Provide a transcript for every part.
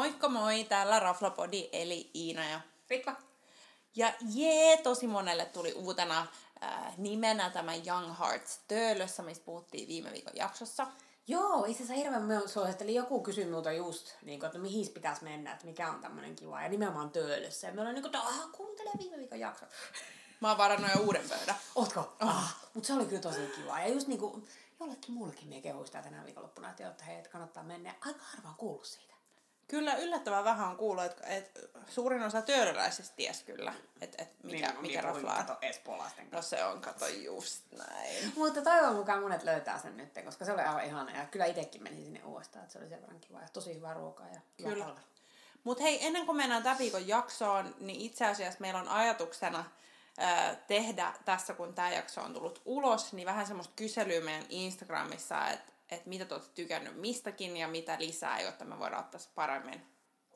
Moikka moi, täällä Raflapodi eli Iina ja Ritva. Ja jee, tosi monelle tuli uutena äh, nimenä tämä Young Hearts Töölössä, mistä puhuttiin viime viikon jaksossa. Joo, itse asiassa hirveän me suosittelin, joku kysyi minulta just, niin kuin, että mihin pitäisi mennä, että mikä on tämmöinen kiva, ja nimenomaan töölössä. Ja me ollaan niin kuin, aha, kuuntele viime viikon jakso. Mä oon varannut jo uuden pöydän. Ootko? Oh. Ah, mutta se oli kyllä tosi kiva. Ja just niin kuin, jollekin muullekin me kehuista tänä viikonloppuna, että, että hei, että kannattaa mennä. Aika harva on kuullut siitä. Kyllä yllättävän vähän on kuullut, että, että suurin osa töölöläisistä ties kyllä, että, että mikä, niin, mikä niin, raflaa. Kato espoolaisten No se on, kato just näin. Mutta toivon mukaan monet löytää sen nyt, koska se oli aivan ihana. Ja kyllä itsekin menisin sinne uudestaan, että se oli sen verran kiva ja tosi hyvää ruokaa ja kyllä. Mutta hei, ennen kuin mennään tämän viikon jaksoon, niin itse asiassa meillä on ajatuksena tehdä tässä, kun tämä jakso on tullut ulos, niin vähän semmoista kyselyä meidän Instagramissa, että että mitä te olette tykännyt mistäkin ja mitä lisää, jotta me voidaan ottaa paremmin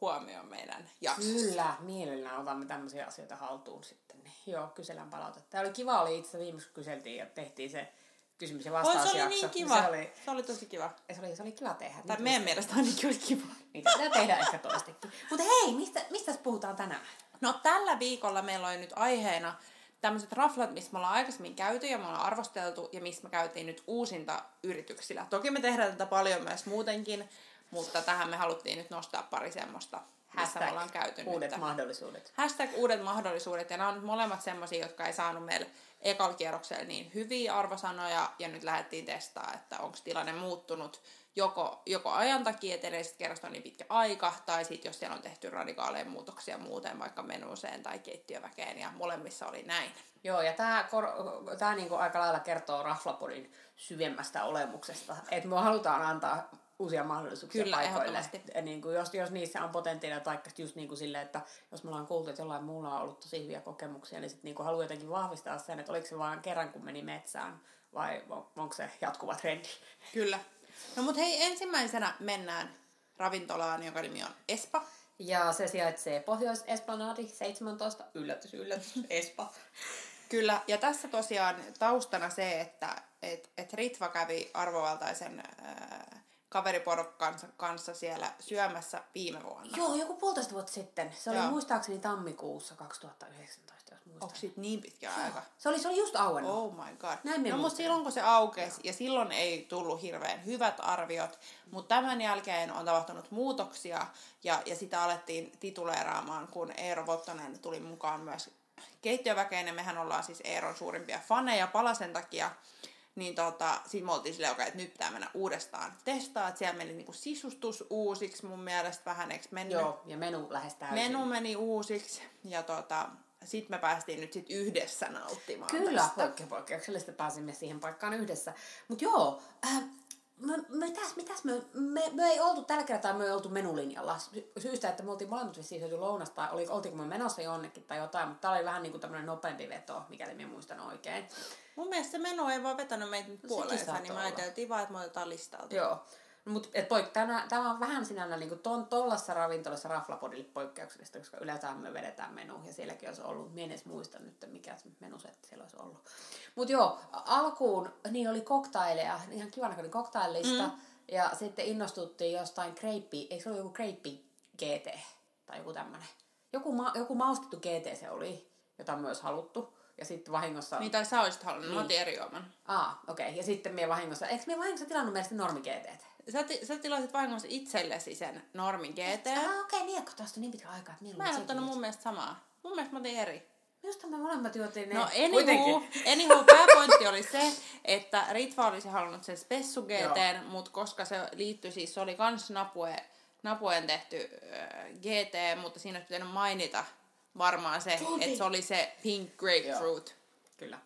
huomioon meidän jaksossa. Kyllä, mielellään otamme tämmöisiä asioita haltuun sitten. Niin joo, kysellään palautetta. Tämä oli kiva, oli itse viimeksi kyseltiin ja tehtiin se kysymys- ja vastausjakso. se oli niin kiva. Se oli, se oli tosi kiva. Se oli, se oli kiva tehdä. Tai meidän mielestä ainakin oli kiva. Niitä pitää tehdä ehkä toistekin. Mutta hei, mistä, mistä puhutaan tänään? No tällä viikolla meillä oli nyt aiheena tämmöiset raflat, missä me ollaan aikaisemmin käyty ja me ollaan arvosteltu ja missä me käytiin nyt uusinta yrityksillä. Toki me tehdään tätä paljon myös muutenkin, mutta tähän me haluttiin nyt nostaa pari semmoista, missä me ollaan käyty uudet nyt. mahdollisuudet. Hashtag uudet mahdollisuudet. Ja nämä on molemmat semmoisia, jotka ei saanut meille ekalla kierroksella niin hyviä arvosanoja ja nyt lähdettiin testaa, että onko tilanne muuttunut joko, joko ajan takia, että edellisestä kerrasta on niin pitkä aika, tai sitten jos siellä on tehty radikaaleja muutoksia muuten vaikka menuuseen tai keittiöväkeen, ja molemmissa oli näin. Joo, ja tämä tää niinku aika lailla kertoo Raflapodin syvemmästä olemuksesta, että me halutaan antaa uusia mahdollisuuksia Kyllä, paikoille. Niin kuin jos, jos niissä on potentiaalia, tai just niin kuin sille, että jos me ollaan kuultu, että jollain muulla on ollut tosi hyviä kokemuksia, niin sitten niin haluaa jotenkin vahvistaa sen, että oliko se vain kerran, kun meni metsään, vai onko se jatkuva trendi. Kyllä. No mut hei, ensimmäisenä mennään ravintolaan, jonka nimi on Espa. Ja se sijaitsee Pohjois-Esplanadi 17, yllätys, yllätys, Espa. Kyllä, ja tässä tosiaan taustana se, että et, et Ritva kävi arvovaltaisen äh, kaveriporokkansa kanssa siellä syömässä viime vuonna. Joo, joku puolitoista vuotta sitten. Se oli Joo. muistaakseni tammikuussa 2019, jos muistan. Onko siitä niin pitkä Joo. aika? Se oli, se oli just auennut. Oh my god. Näin no mutta silloin kun se aukesi, ja silloin ei tullut hirveän hyvät arviot, mutta tämän jälkeen on tapahtunut muutoksia, ja, ja sitä alettiin tituleeraamaan, kun Eero Vottonen tuli mukaan myös keittiöväkeen, ja mehän ollaan siis Eeron suurimpia faneja palasen takia niin tota, sit me oltiin silleen, okay, että nyt pitää mennä uudestaan testaa, että siellä meni niinku sisustus uusiksi mun mielestä vähän, eikö mennyt? Joo, ja menu lähes täysin. Menu meni uusiksi, ja tota, sitten me päästiin nyt sit yhdessä nauttimaan Kyllä, tästä. poikkeuksellisesti pääsimme siihen paikkaan yhdessä. Mutta joo, äh, me, mitäs, mitäs me, me, me, ei oltu tällä kertaa, me ei oltu menulinjalla. Syystä, että me oltiin molemmat vissiin syöty lounasta, tai oli, oltiinko me menossa jonnekin tai jotain, mutta tämä oli vähän niin kuin tämmöinen nopeampi veto, mikäli minä muistan oikein. Mun mielestä se meno ei vaan vetänyt meitä no, puoleensa, niin me ajateltiin vaan, että me otetaan listalta. Joo. Mut, et poik, tämä, tämä on vähän sinällä niin ton, tollassa ravintolassa raflapodille poikkeuksellista, koska yleensä me vedetään menu ja sielläkin olisi ollut, minä edes muista nyt mikä menusetti siellä olisi ollut. Mutta joo, alkuun niin oli koktaileja, ihan kivan näköinen koktailista mm. ja sitten innostuttiin jostain kreippi, eikö se ollut joku kreippi GT tai joku tämmöinen. Joku, ma, joku maustettu GT se oli, jota on myös haluttu. Ja sitten vahingossa... Niin, tai sä olisit halunnut, niin. mä otin eri juoman. Aa, okei. Okay. Ja sitten me vahingossa... Eikö me vahingossa tilannut meistä normi GT? Sä, ti, sä tilasit vahingossa itsellesi sen normin GT. Ah, okei, okay, niin, kun tästä on niin pitkä aikaa, että Mä en ottanut mun mielestä samaa. Mun mielestä mä otin eri. Minusta me molemmat juotiin ne. No anywho, anywho pääpointti oli se, että Ritva olisi halunnut sen Spessu GT, mutta koska se liittyi siis, se oli kans napue, napuen tehty äh, GT, mutta siinä olisi pitänyt mainita varmaan se, että se oli se pink grapefruit. Joo. Kyllä.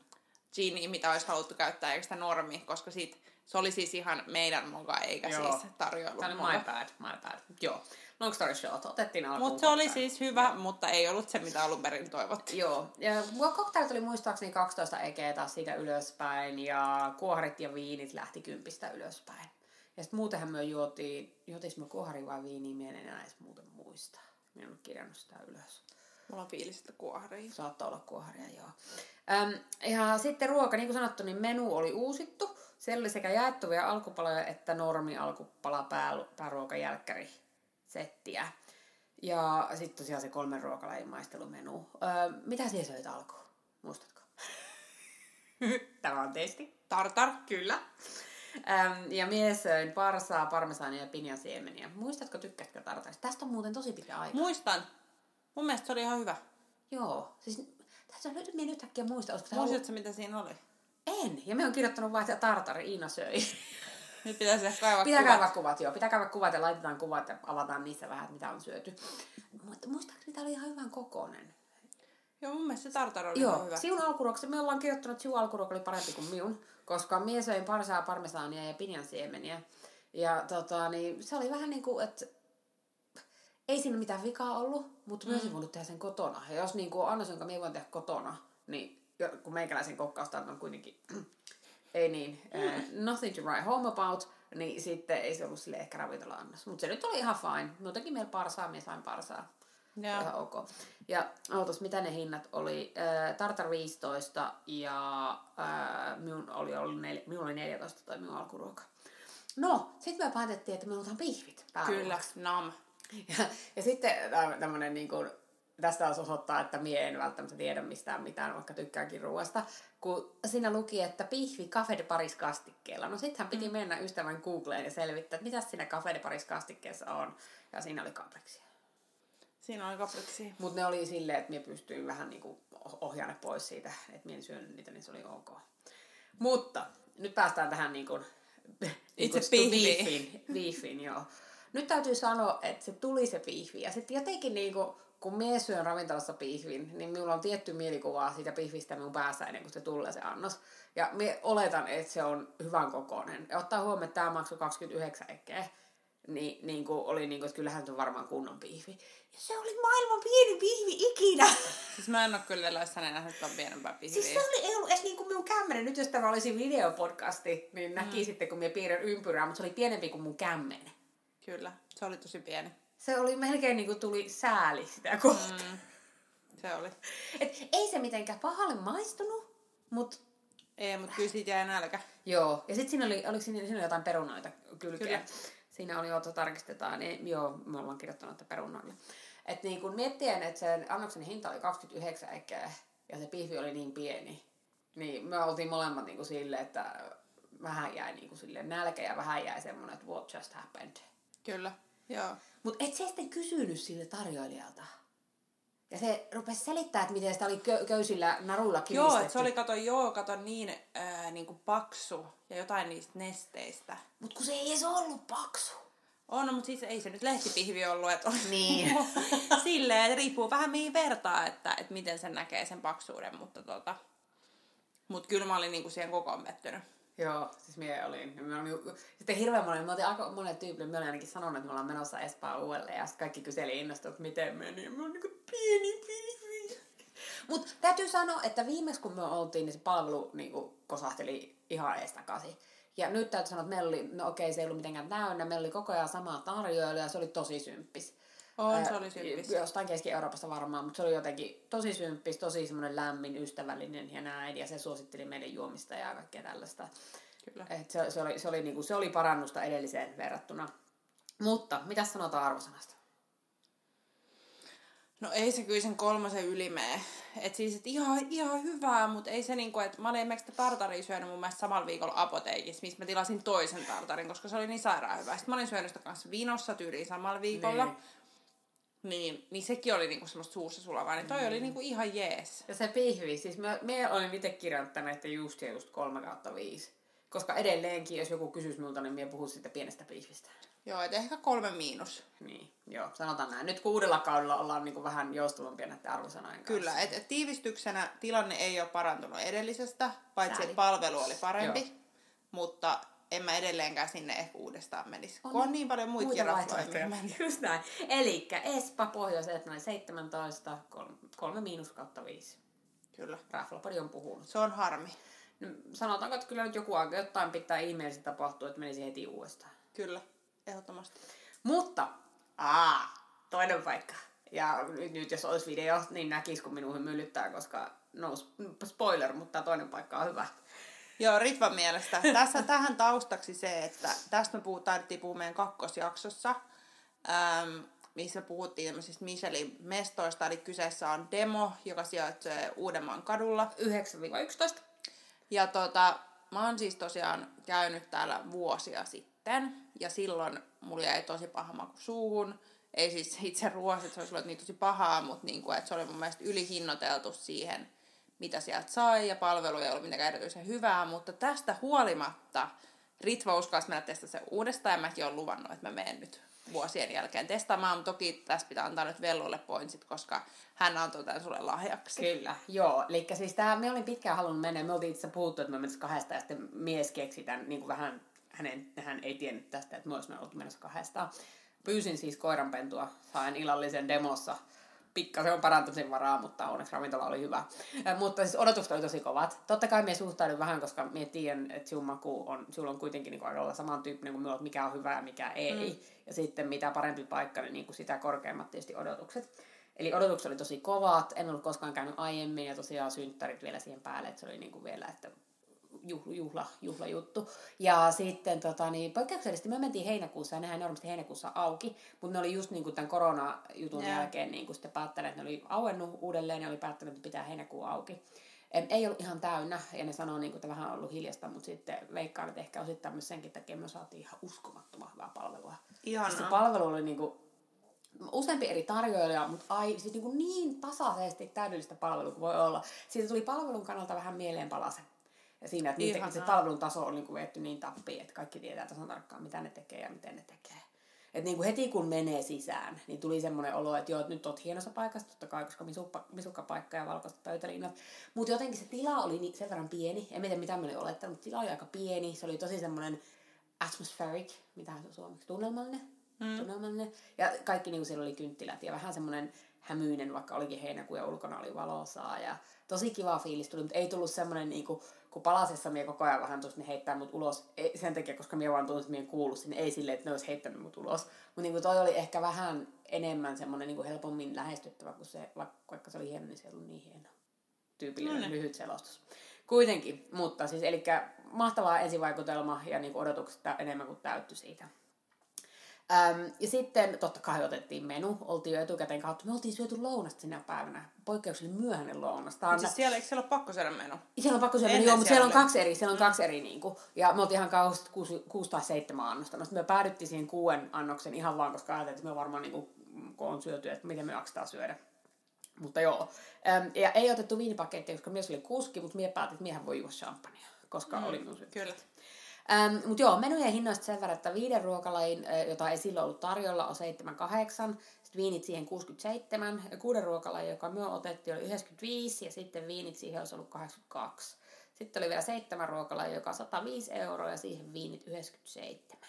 Gini, mitä olisi haluttu käyttää, eikä sitä normi, koska siitä, se oli siis ihan meidän moga, eikä Joo. siis tarjoilu Tämä my bad, my bad. Joo. Long story short, otettiin alkuun. Mutta se oli siis hyvä, ja. mutta ei ollut se, mitä alun perin toivottiin. Joo. Ja cocktail tuli muistaakseni 12 ekeä taas siitä ylöspäin, ja kuoharit ja viinit lähti kympistä ylöspäin. Ja sitten muutenhan me juotiin, juotiin me kuohari vai viiniä, minä en enää edes muuten muista. Minä en ole kirjannut sitä ylös. Mulla on fiilis, että kuoharia. Saattaa olla kuoharia, joo. Öm, ja sitten ruoka, niin kuin sanottu, niin menu oli uusittu. Siellä oli sekä jaettuvia alkupaloja että normi alkupala pää, pääruoka jälkkäri settiä. Ja sitten tosiaan se kolmen ruokalajin maistelumenu. Öö, mitä siellä söit alkuun? Muistatko? Tämä on testi. Tartar. Kyllä. Ähm, ja mies söin parsaa, parmesaania ja pinjansiemeniä. Muistatko, tykkätkö tartarista? Tästä on muuten tosi pitkä aika. Muistan. Mun mielestä se oli ihan hyvä. Joo. Siis, tässä on nyt, minä nyt äkkiä muista. Olisiko tämä Muistatko, mitä siinä oli? En. Ja me on kirjoittanut vain, että tartari Iina söi. Nyt pitäisi ehkä kaivaa Pitää kuvat. käydä kuvat, joo. Pitää käydä kuvat ja laitetaan kuvat ja avataan niissä vähän, mitä on syöty. Mutta muistaakseni tämä oli ihan hyvän kokoinen. Joo, mun mielestä se tartar oli Joo, hyvä. sinun alkuruoksi, me ollaan kirjoittanut, että sinun alkuruoka oli parempi kuin minun, koska mie söin parsaa, parmesaania ja pinjansiemeniä. Ja tota, niin, se oli vähän niin kuin, että ei siinä mitään vikaa ollut, mutta mm. myös voinut tehdä sen kotona. Ja jos niin kuin annos, jonka tehdä kotona, niin kun meikäläisen kokkausta on kuitenkin, ei niin, mm. uh, nothing to write home about, niin sitten ei se ollut sille ehkä ravintola-annos. Mutta se nyt oli ihan fine. Muutenkin meillä parsaa, minä sain parsaa. Joo. Ihan ok. Ja ootas, mitä ne hinnat oli? Äh, Tartar 15 ja äh, minun, oli, oli nel, minun oli 14 tai minun alkuruoka. No, sitten me päätettiin, että me otetaan pihvit Kyllä, pääruoaksi. nam. Ja, ja sitten tämmöinen niin kuin, tästä taas osoittaa, että mie en välttämättä tiedä mistään mitään, vaikka tykkäänkin ruoasta. Kun siinä luki, että pihvi Cafe de Paris kastikkeella. No sittenhän piti mm. mennä ystävän Googleen ja selvittää, että mitä siinä Cafe de Paris kastikkeessa on. Ja siinä oli kapriksia. Siinä oli kapriksi. Mutta ne oli silleen, että minä pystyin vähän niinku ohjaamaan pois siitä, että minä en syönyt niitä, niin se oli ok. Mutta nyt päästään tähän niinku, Itse stu- pihviin. biifiin, biifiin, joo. Nyt täytyy sanoa, että se tuli se pihvi. Ja sitten jotenkin niinku, kun minä syön ravintolassa pihvin, niin minulla on tietty mielikuva siitä pihvistä minun päässä ennen kuin se tulee se annos. Ja minä oletan, että se on hyvän kokoinen. Ja ottaa huomioon, että tämä maksoi 29 ekkeä. Niin, niin kuin oli niin kuin, että kyllähän se on varmaan kunnon pihvi. Ja se oli maailman pieni pihvi ikinä. Siis mä en oo kyllä eläissäni nähnyt ton pienempää pihviä. Siis se oli, ei ollut edes niin kuin minun kämmenen. Nyt jos tämä olisi videopodcasti, niin näkisitte, kun minä piirrän ympyrää, mutta se oli pienempi kuin mun kämmen. Kyllä, se oli tosi pieni. Se oli melkein niin kuin tuli sääli sitä kohtaa. Mm. Se oli. Et ei se mitenkään pahalle maistunut, mutta Ei, mutta kyllä siitä jäi nälkä. joo. Ja sitten siinä oli, oliko siinä, siinä oli jotain perunoita kylkeä. Kyllä. Siinä oli, jota tarkistetaan, niin joo, me ollaan kirjoittanut, että perunoilla. Että niin kun miettien, että sen annoksen hinta oli 29 eikä ja se pihvi oli niin pieni, niin me oltiin molemmat niin kuin silleen, että vähän jäi niin kuin silleen nälkä ja vähän jäi semmoinen, että what just happened. Kyllä, joo. Mutta et sä sitten kysynyt sille tarjoilijalta. Ja se rupesi selittää, että miten sitä oli kö- köysillä naruilla kiristetty. Joo, että se oli, kato, joo, kato niin ää, niinku paksu ja jotain niistä nesteistä. Mut kun se ei edes ollut paksu. On, no, mutta siis ei se nyt lehtipihvi ollut, että oli Niin. silleen, että riippuu vähän mihin vertaa, että, että miten sen näkee sen paksuuden, mutta tota, mut kyllä mä olin niinku siihen kokoon pettynyt. Joo, siis mie olin. Me olin sitten hirveän monen, me oltiin aika monen tyypille, me olin ainakin sanonut, että me ollaan menossa Espaan uudelleen ja sitten kaikki kyseli innostunut, että miten meni. Ja me olin niinku pieni pihvi. Mutta täytyy sanoa, että viimeksi kun me oltiin, niin se palvelu niinku kosahteli ihan ees takaisin. Ja nyt täytyy sanoa, että meillä oli, no okei, se ei ollut mitenkään täynnä, meillä oli koko ajan sama tarjoilija ja se oli tosi symppis. On, se oli symppis. Jostain Keski-Euroopasta varmaan, mutta se oli jotenkin tosi symppis, tosi semmoinen lämmin, ystävällinen ja näin. Ja se suositteli meidän juomista ja kaikkea tällaista. Kyllä. Et se, se, oli, se, oli, niinku, se oli parannusta edelliseen verrattuna. Mutta, mitä sanotaan arvosanasta? No ei se kyllä sen kolmosen yli mene. Et siis, et ihan, ihan hyvää, mutta ei se niinku, että mä olin esimerkiksi tartaria syönyt mun mielestä samalla viikolla apoteekissa, missä mä tilasin toisen tartarin, koska se oli niin sairaan hyvä. Sitten mä olin syönyt sitä kanssa vinossa tyyliin samalla viikolla. Niin. Niin. Niin, sekin oli niinku semmoista suussa sulavaa, niin toi oli niinku ihan jees. Ja se pihvi, siis mä, me olin itse kirjoittanut, että just ja just 3 kautta 5. Koska edelleenkin, jos joku kysyisi minulta, niin minä puhuisin siitä pienestä pihvistä. Joo, et ehkä kolme miinus. Niin, joo, sanotaan näin. Nyt kun uudella kaudella ollaan niin vähän joustavampia näiden arvosanojen kanssa. Kyllä, et, et tiivistyksenä tilanne ei ole parantunut edellisestä, paitsi että palvelu oli parempi. Joo. mutta en mä edelleenkään sinne ehkä uudestaan menisi. On kun on niin- paljon muitakin mennä. Just näin. Elikkä Espa, pohjois noin 17, 3 miinus kautta 5. Kyllä. Raflapodi on puhunut. Se on harmi. No, sanotaanko, että kyllä nyt joku aika jotain pitää ihmeellisesti tapahtua, että menisi heti uudestaan. Kyllä, ehdottomasti. Mutta, aa, toinen paikka. Ja nyt, nyt jos olisi video, niin näkisi, kun minuun myllyttää, koska no spoiler, mutta toinen paikka on hyvä. Joo, Ritvan mielestä. Tässä tähän taustaksi se, että tästä me puhutaan, taidettiin puhua meidän kakkosjaksossa. Ähm, missä puhuttiin tämmöisistä Michelin mestoista, eli kyseessä on demo, joka sijaitsee Uudenmaan kadulla. 9-11. Ja tota, mä oon siis tosiaan käynyt täällä vuosia sitten, ja silloin mulla jäi tosi paha maku suuhun. Ei siis itse ruoassa, että se olisi ollut niin tosi pahaa, mutta niin kuin, että se oli mun mielestä ylihinnoiteltu siihen, mitä sieltä sai, ja palvelu ei ollut mitenkään erityisen hyvää, mutta tästä huolimatta Ritva uskalsi mennä testata se uudestaan, ja mäkin olen luvannut, että mä menen nyt vuosien jälkeen testaamaan, toki tässä pitää antaa nyt Vellulle pointsit, koska hän antoi tämän sulle lahjaksi. Kyllä, joo. Eli siis tää, me olin pitkään halunnut mennä, me oltiin itse puhuttu, että me mennessä kahdesta, ja sitten mies keksi tämän niin kuin vähän, hänen, hän ei tiennyt tästä, että me olisimme oltu mennessä kahdesta. Pyysin siis koiranpentua, sain illallisen demossa pikkasen on parantamisen varaa, mutta onneksi ravintola oli hyvä. Mutta siis odotukset oli tosi kovat. Totta kai me suhtaudun vähän, koska me tiedän, että sun maku on, sulla on kuitenkin niin aika samantyyppinen kuin minulla, mikä on hyvä ja mikä ei. Mm. Ja sitten mitä parempi paikka, niin, niin kuin sitä korkeammat tietysti odotukset. Eli odotukset oli tosi kovat, en ollut koskaan käynyt aiemmin ja tosiaan synttärit vielä siihen päälle, että se oli niin kuin vielä, että juhla, juhla, juhlajuttu. Ja sitten tota, niin, poikkeuksellisesti me mentiin heinäkuussa, ja nehän normaalisti heinäkuussa auki, mutta ne oli just niin kuin tämän koronajutun yeah. jälkeen niin kuin sitten päättäneet, että ne oli auennut uudelleen ja oli päättänyt, että pitää heinäkuun auki. Ei ollut ihan täynnä, ja ne sanoo, niin kuin, että vähän on ollut hiljasta, mutta sitten veikkaan, että ehkä osittain myös senkin takia me saatiin ihan uskomattoman hyvää palvelua. Ihanaa. Se palvelu oli niin kuin, useampi eri tarjoilija, mutta ai, siis niin, niin tasaisesti täydellistä palvelua kuin voi olla. Siitä tuli palvelun kannalta vähän mieleenpalasen. Ja siinä, että niiden, se palvelun taso on niin vetty niin tappiin, että kaikki tietää tasan tarkkaan, mitä ne tekee ja miten ne tekee. Et niin kuin heti kun menee sisään, niin tuli semmoinen olo, että joo, nyt oot hienossa paikassa, totta kai, koska misukka, misukkapaikka ja valkoiset pöytäliinat. Mutta jotenkin se tila oli niin, sen verran pieni, en tiedä mitä me oli olettanut, mutta tila oli aika pieni. Se oli tosi semmoinen atmospheric, mitä se on suomeksi, tunnelmallinen. Mm. tunnelmallinen. Ja kaikki niin kuin siellä oli kynttilät ja vähän semmoinen hämyinen, vaikka olikin heinäkuu ja ulkona oli valosaa. Ja tosi kiva fiilis tuli, mutta ei tullut semmoinen niin kuin, kun palasessa mie koko ajan vähän tuossa, ne heittää mut ulos. Ei, sen takia, koska mie vaan tunsin, että mie kuulu sinne. Ei silleen, että ne olisi heittänyt mut ulos. Mutta niin toi oli ehkä vähän enemmän semmoinen niin helpommin lähestyttävä, kuin se, vaikka se oli hieno, niin se ei ollut niin hieno. Tyypillinen no lyhyt selostus. Kuitenkin, mutta siis eli mahtavaa ensivaikutelma ja niin odotukset enemmän kuin täytty siitä. Öm, ja sitten totta kai otettiin menu, oltiin jo etukäteen kautta. Me oltiin syöty lounasta sinä päivänä, poikkeuksellinen myöhäinen lounas. Tää siis siellä, eikö siellä ole pakko syödä menu? Siellä on pakko syödä menu, joo, mutta siellä on kaksi eri, siellä on kaksi eri niin kuin, ja me oltiin ihan kauheasti kuusi, kuusi tai seitsemän annosta. No me päädyttiin siihen kuuden annoksen ihan vaan, koska ajateltiin, että me varmaan niin kuin, kun on syöty, että miten me jaksetaan syödä. Mutta joo. Öm, ja ei otettu viinipakettia, koska mies oli kuski, mutta mie päätin, että miehän voi juoda champagnea, koska mm, oli minun Kyllä. Ähm, Mutta joo, menujen hinnoista sen verran, että viiden ruokalajin, jota ei silloin ollut tarjolla, on 78. Sitten viinit siihen 67. Kuuden ruokalajin, joka me otettiin, oli 95. Ja sitten viinit siihen olisi ollut 82. Sitten oli vielä seitsemän ruokalajia, joka on 105 euroa ja siihen viinit 97.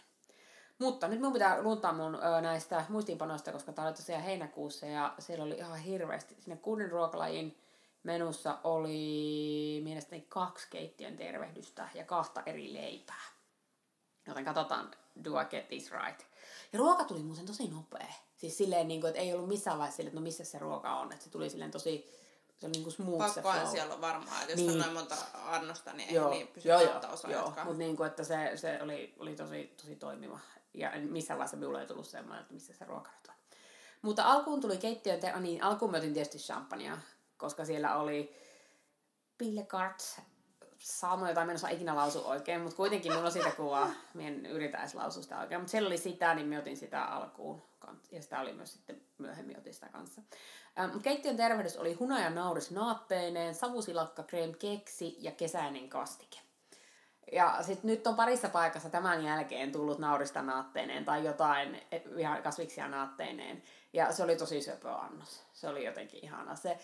Mutta nyt mun pitää luntaa mun ö, näistä muistiinpanoista, koska tää oli tosiaan heinäkuussa ja siellä oli ihan hirveästi sinne kuuden ruokalajin menussa oli mielestäni kaksi keittiön tervehdystä ja kahta eri leipää. Joten katsotaan, do I get this right. Ja ruoka tuli muuten tosi nopea. Siis silleen, niin kuin, että ei ollut missään vaiheessa silleen, että no missä se ruoka on. Että se tuli silleen tosi, se oli niin kuin smooth Pakkohan se siellä on varmaan, että jos niin. on noin monta annosta, niin joo, ei niin pysy joo, joo, osaa joo. Mutta niin kuin, että se, se oli, oli tosi, tosi toimiva. Ja missään vaiheessa minulle ei tullut semmoinen, että missä se ruoka nyt on. Mutta alkuun tuli keittiön, te- niin alkuun me otin tietysti champagnea, koska siellä oli Pillekart, Saamo jotain, mä en osaa ikinä lausua oikein, mutta kuitenkin mulla on siitä kuvaa, mä en yritä edes lausua sitä oikein, mutta siellä oli sitä, niin mä otin sitä alkuun, ja sitä oli myös sitten myöhemmin otin sitä kanssa. Ähm, keittiön tervehdys oli hunaja nauris naatteineen, savusilakka, krem keksi ja kesäinen kastike. Ja sitten nyt on parissa paikassa tämän jälkeen tullut naurista naatteineen tai jotain ihan kasviksia naatteineen. Ja se oli tosi söpö annos. Se oli jotenkin ihana. Se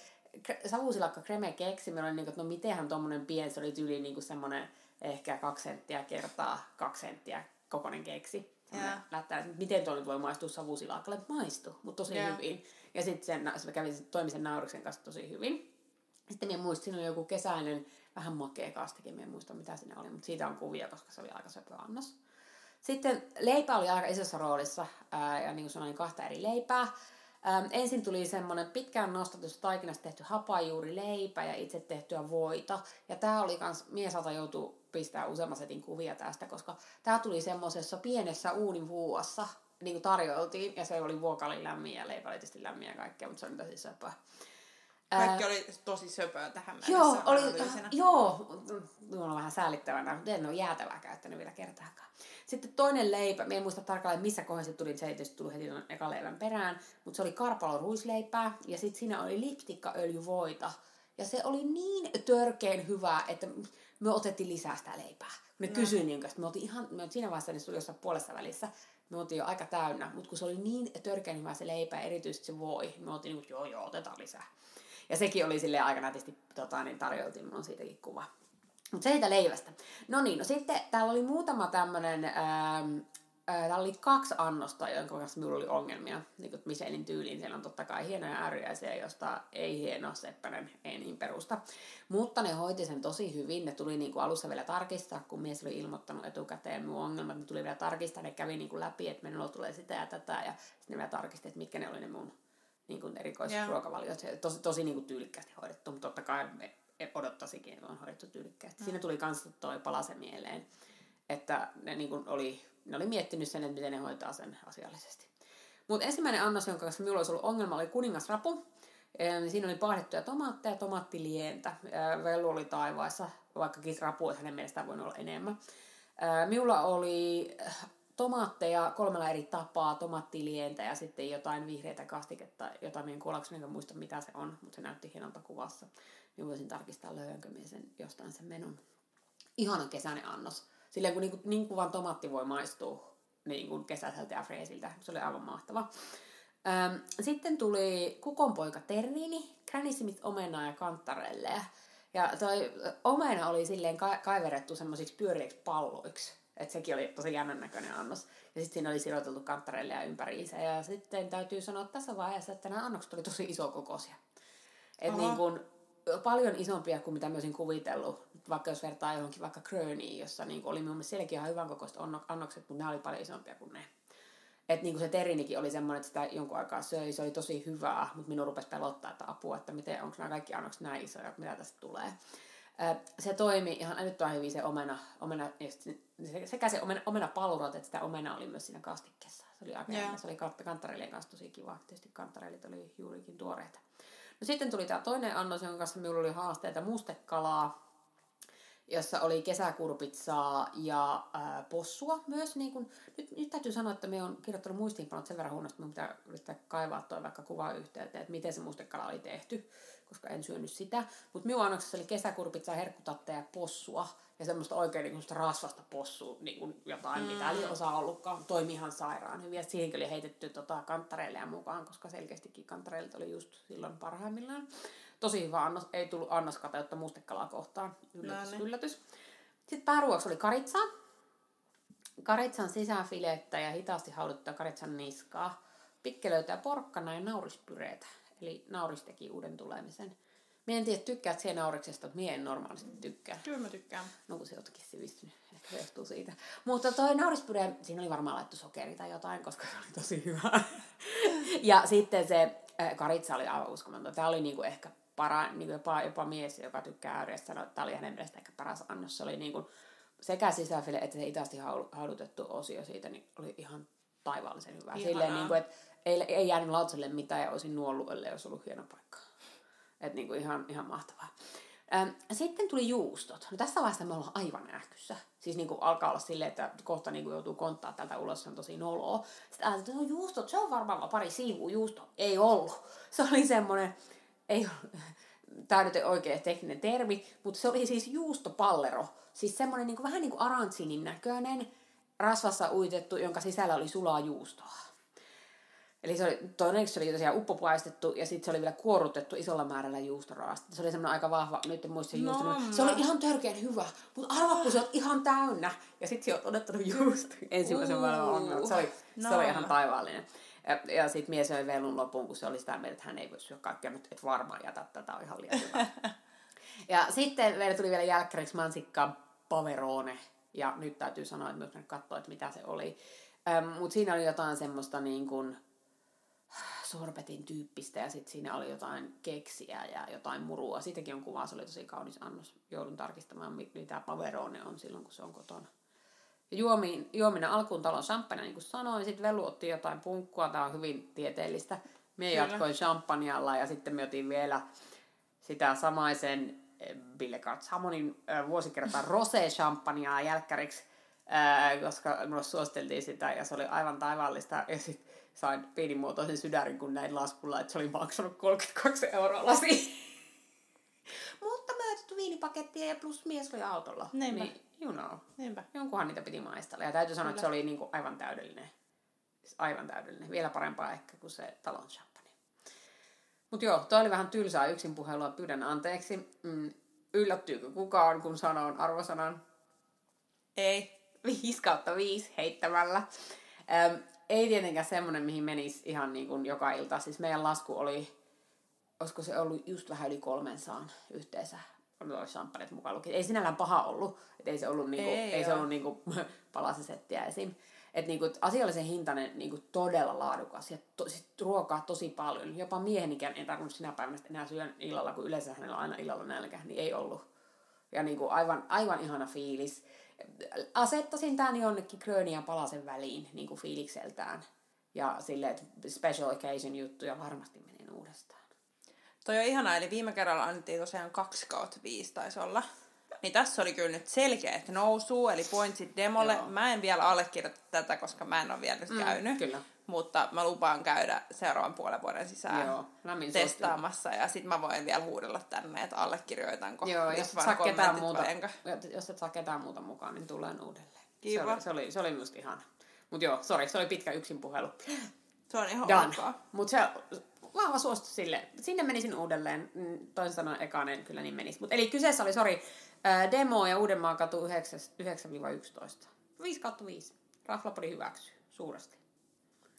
savusilakka kreme keksi, meillä oli niin kuin, että no mitenhän tuommoinen pieni, se oli tyyli niin kuin semmoinen ehkä kaksi senttiä kertaa kaksi senttiä kokoinen keksi. Lättää, miten tuo nyt voi maistua savusilakalle? Maistu, mutta tosi yeah. hyvin. Ja sitten se, kävi toimi sen nauriksen kanssa tosi hyvin. Sitten minä muistin, siinä oli joku kesäinen, vähän makea kastikin, minä en muista mitä siinä oli, mutta siitä on kuvia, koska se oli aika söpö annos. Sitten leipä oli aika isossa roolissa, ää, ja niin kuin sanoin, kahta eri leipää. Ähm, ensin tuli semmoinen pitkään nostatus taikinasta tehty hapajuurileipä ja itse tehtyä voita. Ja tämä oli kans, miesata joutuu pistää useamman setin kuvia tästä, koska tämä tuli semmoisessa pienessä uunin vuossa. niin kuin tarjoiltiin, ja se oli vuokali lämmin ja leipä oli tietysti lämmin ja kaikkea, mutta se oli tosi söpöä. Kaikki Ää, oli tosi söpöä tähän mennessä. Joo, oli, joo, mulla on vähän säälittävänä, mutta en ole jäätävää käyttänyt vielä kertaakaan. Sitten toinen leipä, me en muista tarkalleen missä kohdassa tuli, se ei tullut heti eka leivän perään, mutta se oli karpalo ruisleipää ja sitten siinä oli lipstikkaöljyvoita. Ja se oli niin törkeen hyvää, että me otettiin lisää sitä leipää. Me no. kysyin, niin, että me oltiin ihan, me siinä vaiheessa niin studiossa puolessa välissä, me oltiin jo aika täynnä, mutta kun se oli niin törkeän hyvä se leipä, erityisesti se voi, me oltiin niin kuin, joo joo, otetaan lisää. Ja sekin oli sille aika nätisti, tota, niin tarjoltiin, mulla on siitäkin kuva. Mutta siitä leivästä. No niin, no sitten täällä oli muutama tämmönen, ähm, äh, täällä oli kaksi annosta, jonka kanssa minulla oli ongelmia. Niin kuin Michelin tyyliin, siellä on totta kai hienoja ääriäisiä, josta ei hieno Seppänen, ei niin perusta. Mutta ne hoiti sen tosi hyvin. Ne tuli niin kuin alussa vielä tarkistaa, kun mies oli ilmoittanut etukäteen mun ongelmat. Ne tuli vielä tarkistaa, ne kävi niin kuin läpi, että minulla tulee sitä ja tätä. Ja sitten ne vielä tarkisti, että mitkä ne oli ne mun niin kuin erikoisruokavaliot. Yeah. Tosi, tosi niin kuin tyylikkäästi hoidettu, mutta totta kai me odottasikin, että on hoidettu tyylikkäästi. Mm. Siinä tuli myös toi palase mieleen, että ne, niin kuin oli, ne oli miettinyt sen, että miten ne hoitaa sen asiallisesti. Mutta ensimmäinen annos, jonka kanssa minulla olisi ollut ongelma, oli kuningasrapu. Siinä oli paahdettuja tomaatteja, tomaattilientä. Vellu oli taivaassa, vaikkakin rapu olisi hänen mielestään voinut olla enemmän. Minulla oli tomaatteja kolmella eri tapaa, tomaattilientä ja sitten jotain vihreitä kastiketta, jota minä enkä muista mitä se on, mutta se näytti hienolta kuvassa. Niin voisin tarkistaa löydänkö minä sen jostain sen menun. Ihana kesäinen annos. Silleen kun niin, niin kuvan tomaatti voi maistua niin kuin kesäiseltä ja freesiltä. Se oli aivan mahtava. Sitten tuli kukonpoika terriini, Granny Smith omenaa ja kantarelle. Ja toi omena oli silleen ka- kaiverettu semmoisiksi pyöreiksi palloiksi että sekin oli tosi jännän näköinen annos. Ja sitten siinä oli siroteltu kanttareille ympäriinsä. Ja sitten täytyy sanoa tässä vaiheessa, että nämä annokset oli tosi isokokoisia. Että niin kun, paljon isompia kuin mitä mä olisin kuvitellut. Vaikka jos vertaa johonkin vaikka Kröniin, jossa niin oli mun mielestä sielläkin ihan hyvän kokoiset annokset, mutta nämä oli paljon isompia kuin ne. Että niin se terrinikin oli semmoinen, että sitä jonkun aikaa söi, se oli tosi hyvää, mutta minun rupesi pelottaa, että apua, että miten, onko nämä kaikki annokset näin isoja, mitä tästä tulee se toimi ihan älyttömän hyvin se omena, omena sekä se omena, omena palurot, että sitä omena oli myös siinä kastikkeessa. Se oli aika yeah. Se oli kantarelien kanssa tosi kiva. Tietysti kantarelit oli juurikin tuoreita. No sitten tuli tämä toinen annos, jonka kanssa minulla oli haasteita mustekalaa, jossa oli kesäkurpitsaa ja ää, possua myös. Niin kun, nyt, nyt täytyy sanoa, että me on kirjoittanut muistiinpanot sen verran huonosti, että pitää yrittää kaivaa toi vaikka kuvayhteyteen, että miten se mustekala oli tehty koska en syönyt sitä. Mutta minun annoksessa oli kesäkurpitsaa, herkkutatteja ja possua. Ja semmoista oikein niin kuin rasvasta possua, niin kuin jotain, mm. mitä ei osaa ollutkaan. Toimi ihan sairaan hyvin. Ja siihenkin oli heitetty tota, kanttareille mukaan, koska selkeästikin kanttareille oli just silloin parhaimmillaan. Tosi hyvä annos. Ei tullut annoskateutta mustekalaa kohtaan. Yllätys, no, yllätys. Sitten pääruoksi oli karitsa. Karitsan sisäfilettä ja hitaasti hauduttua karitsan niskaa. Pikkelöitä ja porkkana ja naurispyreitä. Eli nauris teki uuden tulemisen. Mä en tiedä, tykkäät siihen nauriksesta, mutta mie en normaalisti tykkää. Kyllä mä tykkään. No kun se ootkin sivistynyt, ehkä se johtuu siitä. Mutta toi naurispyre, siinä oli varmaan laittu sokeri tai jotain, koska se oli tosi hyvä. ja sitten se äh, karitsa oli aivan uskomaton. Tämä oli niinku ehkä para, niinku jopa, jopa mies, joka tykkää ääriästä, sanoi, että tämä oli hänen mielestä ehkä paras annos. Se oli niinku sekä sisäfile että se itästi haudutettu osio siitä, niin oli ihan taivaallisen hyvä. Ihanaa. Silleen, niin kuin, että ei, ei jäänyt lautaselle mitään ja olisin nuollut, ellei olisi ollut hieno paikka. Että niin kuin ihan, ihan mahtavaa. Sitten tuli juustot. No tässä vaiheessa me ollaan aivan ähkyssä. Siis niin kuin alkaa olla silleen, että kohta niin kuin joutuu konttaa tältä ulos, se on tosi noloa. Sitten ajattelin, että no juustot, se on varmaan pari siivua juusto. Ei ollut. Se oli semmoinen, ei tämä nyt oikein tekninen termi, mutta se oli siis juustopallero. Siis semmoinen niin kuin, vähän niin kuin arantsinin näköinen, rasvassa uitettu, jonka sisällä oli sulaa juustoa. Eli se oli, toinen se oli tosiaan uppopaistettu ja sitten se oli vielä kuorutettu isolla määrällä juustoraasta. Se oli semmoinen aika vahva, nyt en muista se juusto. No, se oli ihan törkeän hyvä, mutta arvaa kun se on ihan täynnä. Ja sitten se on odottanut juusto ensimmäisen maailman. Se oli, no. se oli ihan taivaallinen. Ja, ja sitten mies söi velun lopun, kun se oli sitä mieltä, että hän ei voi syödä kaikkea, mutta et varmaan jätä tätä, on ihan liian hyvä. ja sitten meille tuli vielä jälkkäriksi mansikka paverone. Ja nyt täytyy sanoa, että myös katsoa, että mitä se oli. Ähm, mutta siinä oli jotain semmoista niin kuin, sorbetin tyyppistä ja sitten siinä oli jotain keksiä ja jotain murua. Siitäkin on kuva, se oli tosi kaunis annos. Joudun tarkistamaan, mitä paverone on silloin, kun se on kotona. Juomin, juominen alkuun talon champagne, niin kuin sanoin. Sitten Velu otti jotain punkkua, tämä on hyvin tieteellistä. Me Kyllä. jatkoin champagnealla ja sitten me otin vielä sitä samaisen eh, Bille Samonin äh, vuosikertaa rosé champagnea jälkkäriksi, äh, koska minulle suositeltiin sitä ja se oli aivan taivaallista. Ja sitten sain pienimuotoisen sydärin, kun näin laskulla, että se oli maksanut 32 euroa lasi. Mutta mä otettu viinipakettia ja plus mies oli autolla. Niinpä. Niin, you know. Niinpä. Jonkunhan niitä piti maistella. Ja täytyy sanoa, että se oli niinku aivan täydellinen. Siis aivan täydellinen. Vielä parempaa ehkä kuin se talon champagne. Mutta joo, toi oli vähän tylsää yksin puhelua. Pyydän anteeksi. Mm, yllättyykö kukaan, kun sanon arvosanan Ei. 5 kautta 5 heittämällä? Ähm, ei tietenkään semmonen, mihin menisi ihan niin kuin joka ilta. Siis meidän lasku oli, olisiko se ollut just vähän yli kolmen saan yhteensä noin champagnet mukaan lukien. Ei sinällään paha ollut, et ei se ollut, niinku, Ei, ei, se ollut niinku palasesettiä esim. Et niinku, asiallisen hintainen niinku todella laadukas ja to, sit ruokaa tosi paljon. Jopa miehenikään ei tarvinnut sinä päivänä enää syödä illalla, kun yleensä hänellä on aina illalla nälkä, niin ei ollut. Ja niinku aivan, aivan ihana fiilis. Asettaisin tämän jonnekin Grönin ja Palasen väliin niinku fiilikseltään. Ja silleen, että special occasion juttuja varmasti menen uudestaan. Toi on ihanaa, eli viime kerralla annettiin tosiaan 2 kautta 5 taisi olla. Niin tässä oli kyllä nyt selkeät nousuu, eli pointsit demolle. Joo. Mä en vielä allekirjoita tätä, koska mä en ole vielä nyt Mm, käynyt. kyllä. Mutta mä lupaan käydä seuraavan puolen vuoden sisään Joo, lämmin testaamassa. Ja sit mä voin vielä huudella tänne, että allekirjoitanko. Joo, jos et saa ketään kommentit muuta, jos et saa ketään muuta mukaan, niin tulen uudelleen. Kiva. Se oli, se oli, se oli musta ihana. Mut joo, sori, se oli pitkä yksin puhelu. Se on ihan ok. Mut se vahva suositus sille. Sinne menisin uudelleen. Mm, Toisin sanoen ekanen kyllä niin menisi. Mut, eli kyseessä oli, sori, ää, demo ja Uudenmaan katu 9 9-11. 5 kautta 5. Raflapodi hyväksyy suuresti.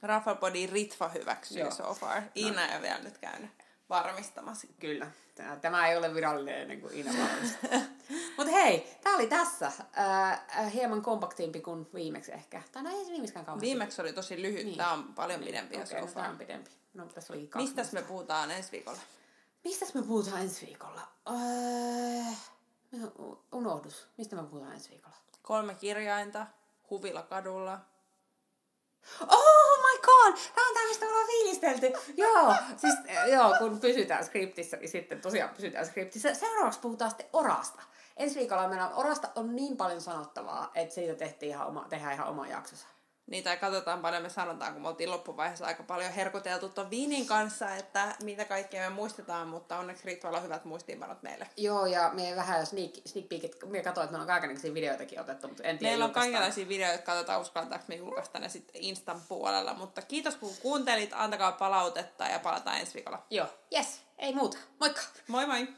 Raffalpodin Ritva hyväksyy Joo. so far. Iina ei ole vielä nyt käynyt varmistamassa. Kyllä. Tää- Tämä ei ole virallinen ennen kuin Iina varmistaa. Mutta hei, tämä oli tässä. Ää, hieman kompaktimpi kuin viimeksi ehkä. Tai no ei se viimeiskään kauheasti. Viimeksi oli tosi lyhyt, Niin. tämä on paljon pidempi Okei, okay, no, tämä on pidempi. No, tässä oli kaksi. Mistäs me puhutaan ensi viikolla? Mistäs me puhutaan ensi viikolla? Öö, unohdus. Mistä me puhutaan ensi viikolla? Kolme kirjainta, Huvila kadulla. Oh god! Tämä on tämä, mistä ollaan fiilistelty. joo, siis eh, joo, kun pysytään skriptissä, niin sitten tosiaan pysytään skriptissä. Seuraavaksi puhutaan sitten orasta. Ensi viikolla meillä on, orasta on niin paljon sanottavaa, että siitä tehtiin ihan oma, tehdään ihan oma jaksonsa. Niitä katsotaan paljon me sanotaan, kun me oltiin loppuvaiheessa aika paljon herkuteltu ton viinin kanssa, että mitä kaikkea me muistetaan, mutta onneksi Ritvalla on hyvät muistiinpanot meille. Joo, ja me vähän sneak, sneak peekit, me katsoin, että meillä on kaikenlaisia videoitakin otettu, mutta en tiedä Meillä on kaikenlaisia videoita, katsotaan uskalletaanko me julkaista ne sitten Instan puolella, mutta kiitos kun kuuntelit, antakaa palautetta ja palataan ensi viikolla. Joo, yes, ei muuta. Moikka! Moi moi!